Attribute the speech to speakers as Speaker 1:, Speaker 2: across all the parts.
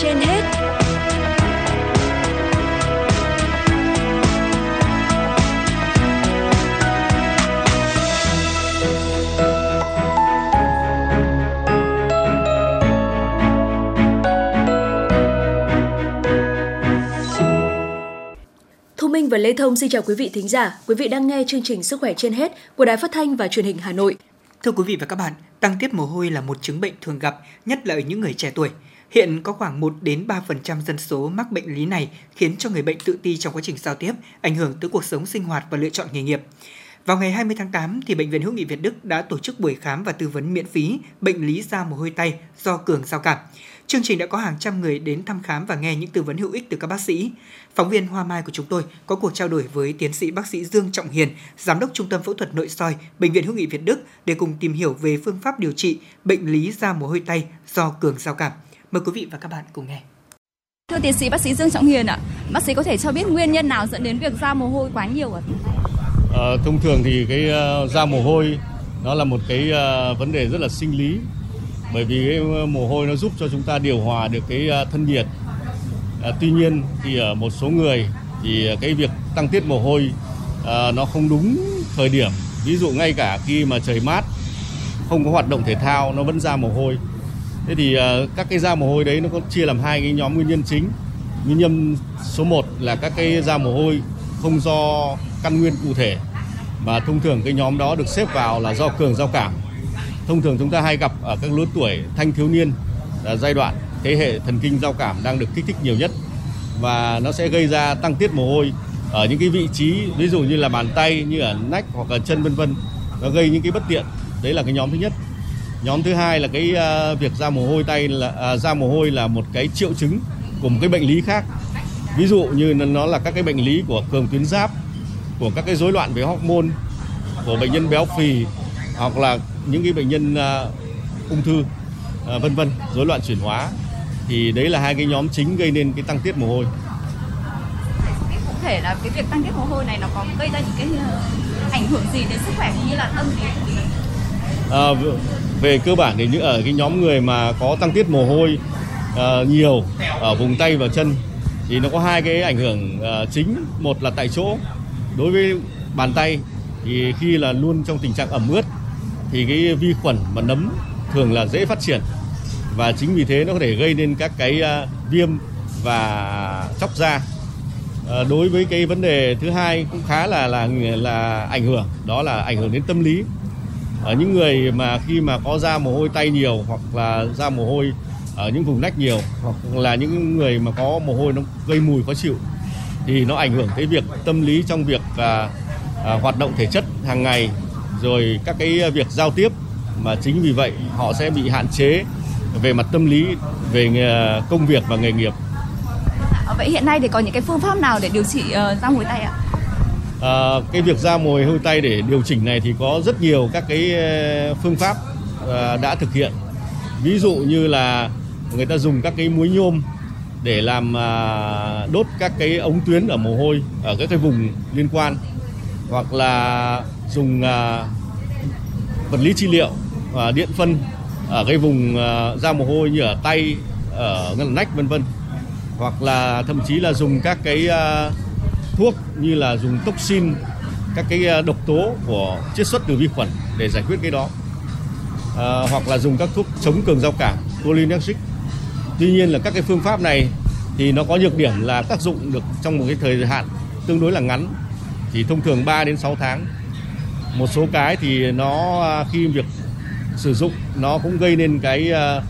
Speaker 1: trên hết.
Speaker 2: Thu Minh và Lê Thông xin chào quý vị thính giả. Quý vị đang nghe chương trình Sức khỏe trên hết của Đài Phát thanh và Truyền hình Hà Nội.
Speaker 3: Thưa quý vị và các bạn, tăng tiết mồ hôi là một chứng bệnh thường gặp, nhất là ở những người trẻ tuổi. Hiện có khoảng 1 đến 3% dân số mắc bệnh lý này khiến cho người bệnh tự ti trong quá trình giao tiếp, ảnh hưởng tới cuộc sống sinh hoạt và lựa chọn nghề nghiệp. Vào ngày 20 tháng 8 thì bệnh viện Hữu nghị Việt Đức đã tổ chức buổi khám và tư vấn miễn phí bệnh lý da mồ hôi tay do cường giao cảm. Chương trình đã có hàng trăm người đến thăm khám và nghe những tư vấn hữu ích từ các bác sĩ. Phóng viên Hoa Mai của chúng tôi có cuộc trao đổi với tiến sĩ bác sĩ Dương Trọng Hiền, giám đốc Trung tâm phẫu thuật nội soi Bệnh viện Hữu nghị Việt Đức để cùng tìm hiểu về phương pháp điều trị bệnh lý da mồ hôi tay do cường giao cảm. Mời quý vị và các bạn cùng nghe.
Speaker 4: Thưa tiến sĩ bác sĩ Dương Trọng Hiền ạ, bác sĩ có thể cho biết nguyên nhân nào dẫn đến việc da mồ hôi quá nhiều ạ?
Speaker 5: À, thông thường thì cái uh, da mồ hôi nó là một cái uh, vấn đề rất là sinh lý bởi vì cái mồ hôi nó giúp cho chúng ta điều hòa được cái uh, thân nhiệt. À, tuy nhiên thì ở một số người thì cái việc tăng tiết mồ hôi uh, nó không đúng thời điểm. Ví dụ ngay cả khi mà trời mát không có hoạt động thể thao nó vẫn ra mồ hôi. Thế thì à, các cái da mồ hôi đấy nó có chia làm hai cái nhóm nguyên nhân chính. Nguyên nhân số 1 là các cái da mồ hôi không do căn nguyên cụ thể, mà thông thường cái nhóm đó được xếp vào là do cường giao cảm. Thông thường chúng ta hay gặp ở các lứa tuổi thanh thiếu niên là giai đoạn thế hệ thần kinh giao cảm đang được kích thích nhiều nhất, và nó sẽ gây ra tăng tiết mồ hôi ở những cái vị trí, ví dụ như là bàn tay, như ở nách hoặc là chân, vân vân nó gây những cái bất tiện đấy là cái nhóm thứ nhất nhóm thứ hai là cái uh, việc ra mồ hôi tay là uh, ra mồ hôi là một cái triệu chứng của một cái bệnh lý khác. Ví dụ như nó là các cái bệnh lý của cường tuyến giáp của các cái rối loạn về hormone của bệnh nhân béo phì hoặc là những cái bệnh nhân uh, ung thư uh, vân vân rối loạn chuyển hóa. Thì đấy là hai cái nhóm chính gây nên cái tăng tiết mồ hôi.
Speaker 4: Cụ thể là cái việc tăng tiết mồ hôi này nó có gây ra những cái ảnh hưởng gì đến sức khỏe cũng như là tâm lý của mình?
Speaker 5: À, về cơ bản thì những ở cái nhóm người mà có tăng tiết mồ hôi uh, nhiều ở vùng tay và chân thì nó có hai cái ảnh hưởng uh, chính. Một là tại chỗ. Đối với bàn tay thì khi là luôn trong tình trạng ẩm ướt thì cái vi khuẩn và nấm thường là dễ phát triển. Và chính vì thế nó có thể gây nên các cái uh, viêm và chóc da. Uh, đối với cái vấn đề thứ hai cũng khá là là là ảnh hưởng. Đó là ảnh hưởng đến tâm lý ở những người mà khi mà có da mồ hôi tay nhiều hoặc là da mồ hôi ở những vùng nách nhiều hoặc là những người mà có mồ hôi nó gây mùi khó chịu thì nó ảnh hưởng tới việc tâm lý trong việc à, à, hoạt động thể chất hàng ngày rồi các cái việc giao tiếp mà chính vì vậy họ sẽ bị hạn chế về mặt tâm lý về à, công việc và nghề nghiệp.
Speaker 4: Ờ, vậy hiện nay thì có những cái phương pháp nào để điều trị uh, da mồi tay ạ?
Speaker 5: À, cái việc ra mồi hôi tay để điều chỉnh này thì có rất nhiều các cái ờ, phương pháp à, đã thực hiện. Ví dụ như là người ta dùng các cái muối nhôm để làm à, đốt các cái ống tuyến ở mồ hôi ở các cái vùng liên quan hoặc là dùng à, vật lý trị liệu và điện phân ở cái vùng à, da mồ hôi như ở tay ở nách vân vân hoặc là thậm chí là dùng các cái à, thuốc như là dùng toxin các cái ờ, độc tố của chiết xuất từ vi khuẩn để giải quyết cái đó à, hoặc là dùng các thuốc chống cường giao cảm cholinergic Tuy nhiên là các cái phương pháp này thì nó có nhược điểm là tác dụng được trong một cái thời hạn tương đối là ngắn thì thông thường 3 đến 6 tháng. Một số cái thì nó ờ, khi việc sử dụng nó cũng gây nên cái uh,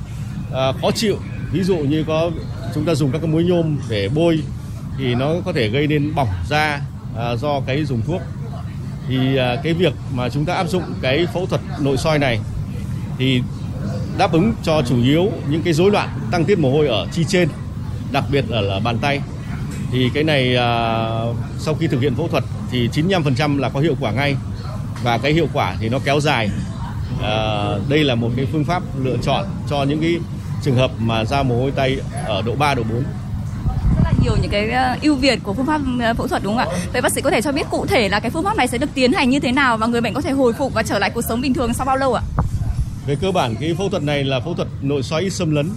Speaker 5: uh, khó chịu. Ví dụ như có chúng ta dùng các cái muối nhôm để bôi thì nó có thể gây nên bỏng da à, do cái dùng thuốc. Thì à, cái việc mà chúng ta áp dụng cái phẫu thuật nội soi này thì đáp ứng cho chủ yếu những cái rối loạn tăng tiết mồ hôi ở chi trên, đặc biệt ở là bàn tay. Thì cái này à, sau khi thực hiện phẫu thuật thì 95% là có hiệu quả ngay và cái hiệu quả thì nó kéo dài. À, đây là một cái phương pháp lựa chọn cho những cái trường hợp mà ra mồ hôi tay ở độ 3 độ 4
Speaker 4: nhiều những cái ờ, ưu việt của phương pháp ờ, phẫu thuật đúng không ạ? Vậy bác sĩ có thể cho biết cụ thể là cái phương pháp này sẽ được tiến hành như thế nào và người bệnh có thể hồi phục và trở lại cuộc sống bình thường sau bao lâu ạ?
Speaker 5: Về cơ bản cái phẫu thuật này là phẫu thuật nội soi ít xâm lấn.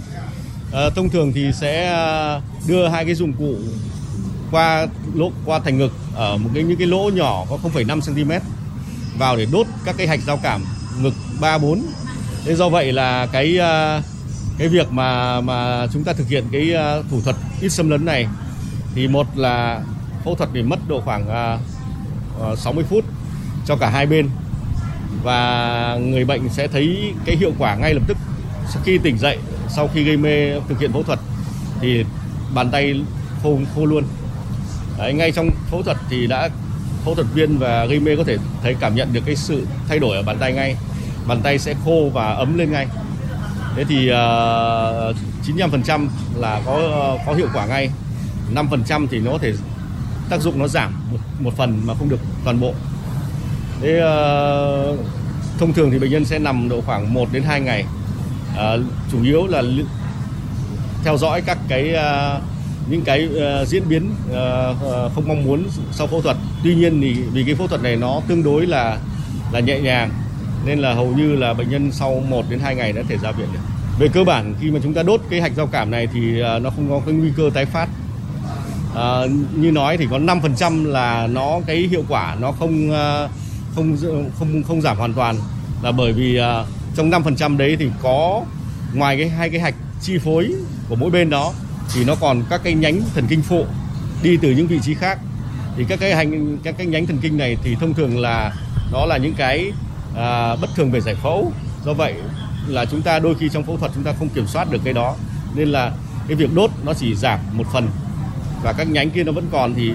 Speaker 5: À, thông thường thì sẽ đưa hai cái dụng cụ qua lỗ qua thành ngực ở một cái những cái lỗ nhỏ có 0,5 cm vào để đốt các cái hạch giao cảm ngực 3 4. Thế do vậy là cái cái việc mà mà chúng ta thực hiện cái à, thủ thuật ít xâm lấn này thì một là phẫu thuật thì mất độ khoảng à, ờ, 60 phút cho cả hai bên. Và người bệnh sẽ thấy cái hiệu quả ngay lập tức sau khi tỉnh dậy sau khi gây mê thực hiện phẫu thuật thì bàn tay khô khô luôn. Đấy, ngay trong phẫu thuật thì đã phẫu thuật viên và gây mê có thể thấy cảm nhận được cái sự thay đổi ở bàn tay ngay. Bàn tay sẽ khô và ấm lên ngay thế thì ờ, uh, 95% là có ờ, có hiệu quả ngay. 5% thì nó có thể tác dụng nó giảm một, một phần mà không được toàn bộ. Thế uh, thông thường thì bệnh nhân sẽ nằm độ khoảng 1 đến 2 ngày. Uh, chủ yếu là theo dõi các cái uh, những cái uh, diễn biến uh, không mong muốn sau phẫu thuật. Tuy nhiên thì vì cái phẫu thuật này nó tương đối là là nhẹ nhàng nên là hầu như là bệnh nhân sau 1 đến 2 ngày đã thể ra viện được. Về cơ bản khi mà chúng ta đốt cái hạch rau cảm này thì à, nó không có cái nguy cơ tái phát. À, như nói thì có 5% là nó cái hiệu quả nó không à, không không không giảm hoàn toàn. Là bởi vì à, trong 5% đấy thì có ngoài cái hai cái hạch chi phối của mỗi bên đó thì nó còn các cái nhánh thần kinh phụ đi từ những vị trí khác. Thì các cái hành các cái nhánh thần kinh này thì thông thường là nó là những cái à, bất thường về giải phẫu. Do vậy là chúng ta đôi khi trong phẫu thuật chúng ta không kiểm soát được cái đó. Nên là cái việc đốt nó chỉ giảm một phần. Và các nhánh kia nó vẫn còn thì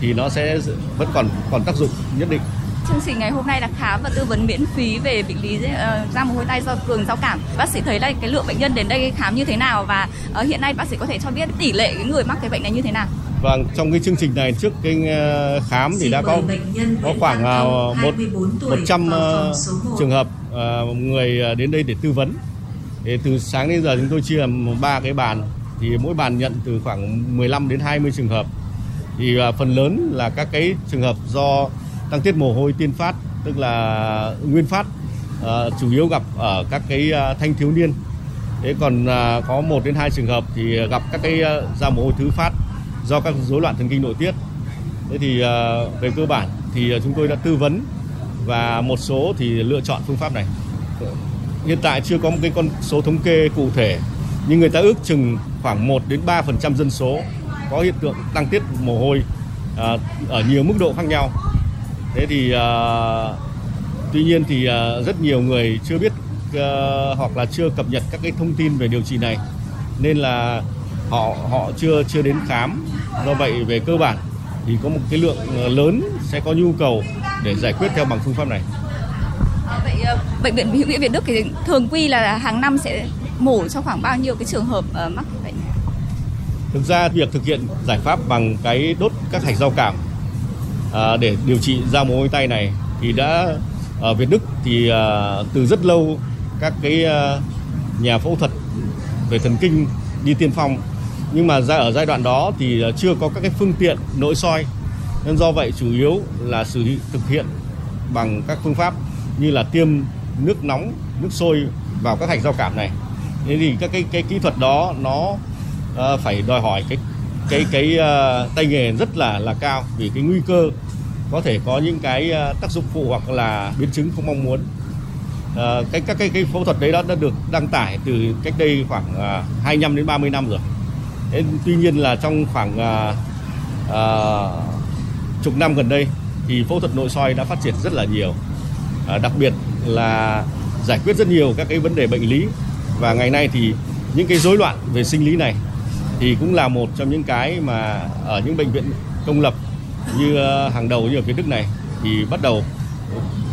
Speaker 5: thì nó sẽ vẫn còn còn tác dụng nhất định.
Speaker 4: Chương trình ngày hôm nay là khám và tư vấn miễn phí về bệnh lý uh, da mồ hôi tay do cường giao cảm. Bác sĩ thấy là cái lượng bệnh nhân đến đây khám như thế nào? Và uh, hiện nay bác sĩ có thể cho biết tỷ lệ cái người mắc cái bệnh này như thế nào?
Speaker 5: Vâng, trong cái chương trình này trước cái ờ, khám thì đã có có khoảng một một trăm trường hợp người đến đây để tư vấn. Thì từ sáng đến giờ chúng tôi chia làm ba cái bàn thì mỗi bàn nhận từ khoảng 15 đến 20 trường hợp. Thì phần lớn là các cái trường hợp do tăng tiết mồ hôi tiên phát tức là nguyên phát chủ yếu gặp ở các cái thanh thiếu niên thế còn có một đến hai trường hợp thì gặp các cái da mồ hôi thứ phát do các rối loạn thần kinh nội tiết. Thế thì à, về cơ bản thì à, chúng tôi đã tư vấn và một số thì lựa chọn phương pháp này. Hiện tại chưa có một cái con số thống kê cụ thể, nhưng người ta ước chừng khoảng 1 đến 3 phần trăm dân số có hiện tượng tăng tiết mồ hôi à, ở nhiều mức độ khác nhau. Thế thì tuy nhiên thì rất nhiều người chưa biết hoặc là chưa cập nhật các cái thông tin về điều trị này, nên là họ họ chưa chưa đến khám do vậy về cơ bản thì có một cái lượng lớn sẽ có nhu cầu để giải quyết theo bằng phương pháp này.
Speaker 4: Vậy bệnh viện hữu nghị Việt Đức thì thường quy là hàng năm sẽ mổ cho khoảng bao nhiêu cái trường hợp mắc bệnh?
Speaker 5: Thực ra việc thực hiện giải pháp bằng cái đốt các hạch giao cảm à, để điều trị da mồ hôi tay này thì đã ở Việt Đức thì à, từ rất lâu các cái à, nhà phẫu thuật về thần kinh đi tiên phong nhưng mà ra ở giai đoạn đó thì ờ, chưa có các cái phương tiện nội soi. Nên do vậy chủ yếu là sử thực hiện bằng các phương pháp như là tiêm nước nóng nước sôi vào các hạch giao cảm này. Thế thì các cái cái kỹ thuật đó nó uh, phải đòi hỏi cái cái cái uh, tay nghề rất là là cao vì cái nguy cơ có thể có những cái uh, tác dụng phụ hoặc là biến chứng không mong muốn. Uh, cái các cái cái phẫu thuật đấy đã, đã được đăng tải từ cách đây khoảng uh, 25 đến 30 năm rồi tuy nhiên là trong khoảng uh, uh, chục năm gần đây thì phẫu thuật nội soi đã phát triển rất là nhiều uh, đặc biệt là giải quyết rất nhiều các cái vấn đề bệnh lý và ngày nay thì những cái rối loạn về sinh lý này thì cũng là một trong những cái mà ở những bệnh viện công lập như hàng đầu như ở phía Đức này thì bắt đầu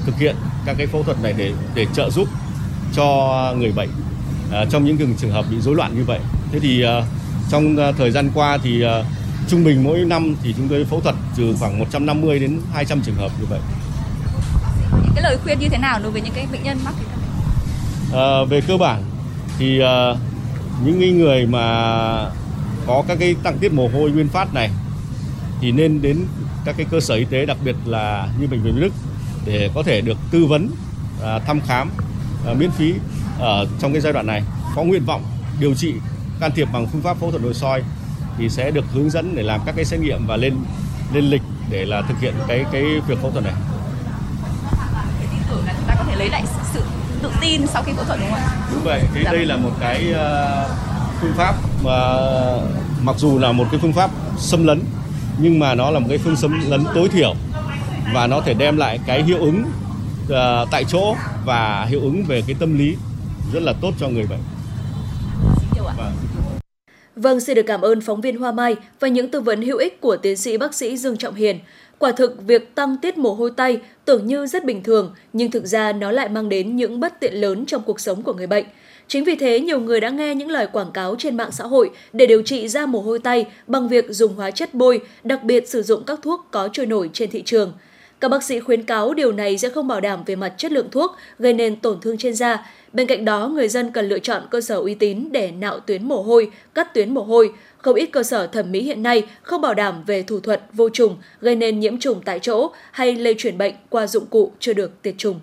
Speaker 5: thực hiện các cái phẫu thuật này để để trợ giúp cho người bệnh uh, trong những trường hợp bị rối loạn như vậy. Thế thì uh, trong uh, thời gian qua thì uh, trung bình mỗi năm thì chúng tôi phẫu thuật từ khoảng 150 đến 200 trường hợp như vậy.
Speaker 4: Những cái lời khuyên như thế nào đối với những cái bệnh nhân mắc?
Speaker 5: Uh, về cơ bản thì uh, những người mà có các cái tăng tiết mồ hôi nguyên phát này thì nên đến các cái cơ sở y tế đặc biệt là như bệnh viện Đức để có thể được tư vấn à, thăm khám à, miễn phí ở trong cái giai đoạn này có nguyện vọng điều trị can thiệp bằng phương pháp phẫu thuật nội soi thì sẽ được hướng dẫn để làm các cái xét nghiệm và lên lên lịch để là thực hiện cái cái việc phẫu thuật này.
Speaker 4: tin tưởng là chúng ta có thể lấy lại sự tự tin sau khi phẫu thuật đúng không ạ?
Speaker 5: Đúng vậy. Thế đây là một cái ờ, phương pháp mà mặc dù là một cái phương pháp xâm lấn, nhưng mà nó là một cái phương xâm lấn tối thiểu và nó thể đem lại cái hiệu ứng ờ, tại chỗ và hiệu ứng về cái tâm lý rất là tốt cho người bệnh.
Speaker 2: Vâng. vâng, xin được cảm ơn phóng viên Hoa Mai và những tư vấn hữu ích của tiến sĩ bác sĩ Dương Trọng Hiền. Quả thực, việc tăng tiết mồ hôi tay tưởng như rất bình thường, nhưng thực ra nó lại mang đến những bất tiện lớn trong cuộc sống của người bệnh. Chính vì thế, nhiều người đã nghe những lời quảng cáo trên mạng xã hội để điều trị da mồ hôi tay bằng việc dùng hóa chất bôi, đặc biệt sử dụng các thuốc có trôi nổi trên thị trường. Các bác sĩ khuyến cáo điều này sẽ không bảo đảm về mặt chất lượng thuốc, gây nên tổn thương trên da. Bên cạnh đó, người dân cần lựa chọn cơ sở uy tín để nạo tuyến mồ hôi, cắt tuyến mồ hôi. Không ít cơ sở thẩm mỹ hiện nay không bảo đảm về thủ thuật vô trùng, gây nên nhiễm trùng tại chỗ hay lây chuyển bệnh qua dụng cụ chưa được tiệt trùng.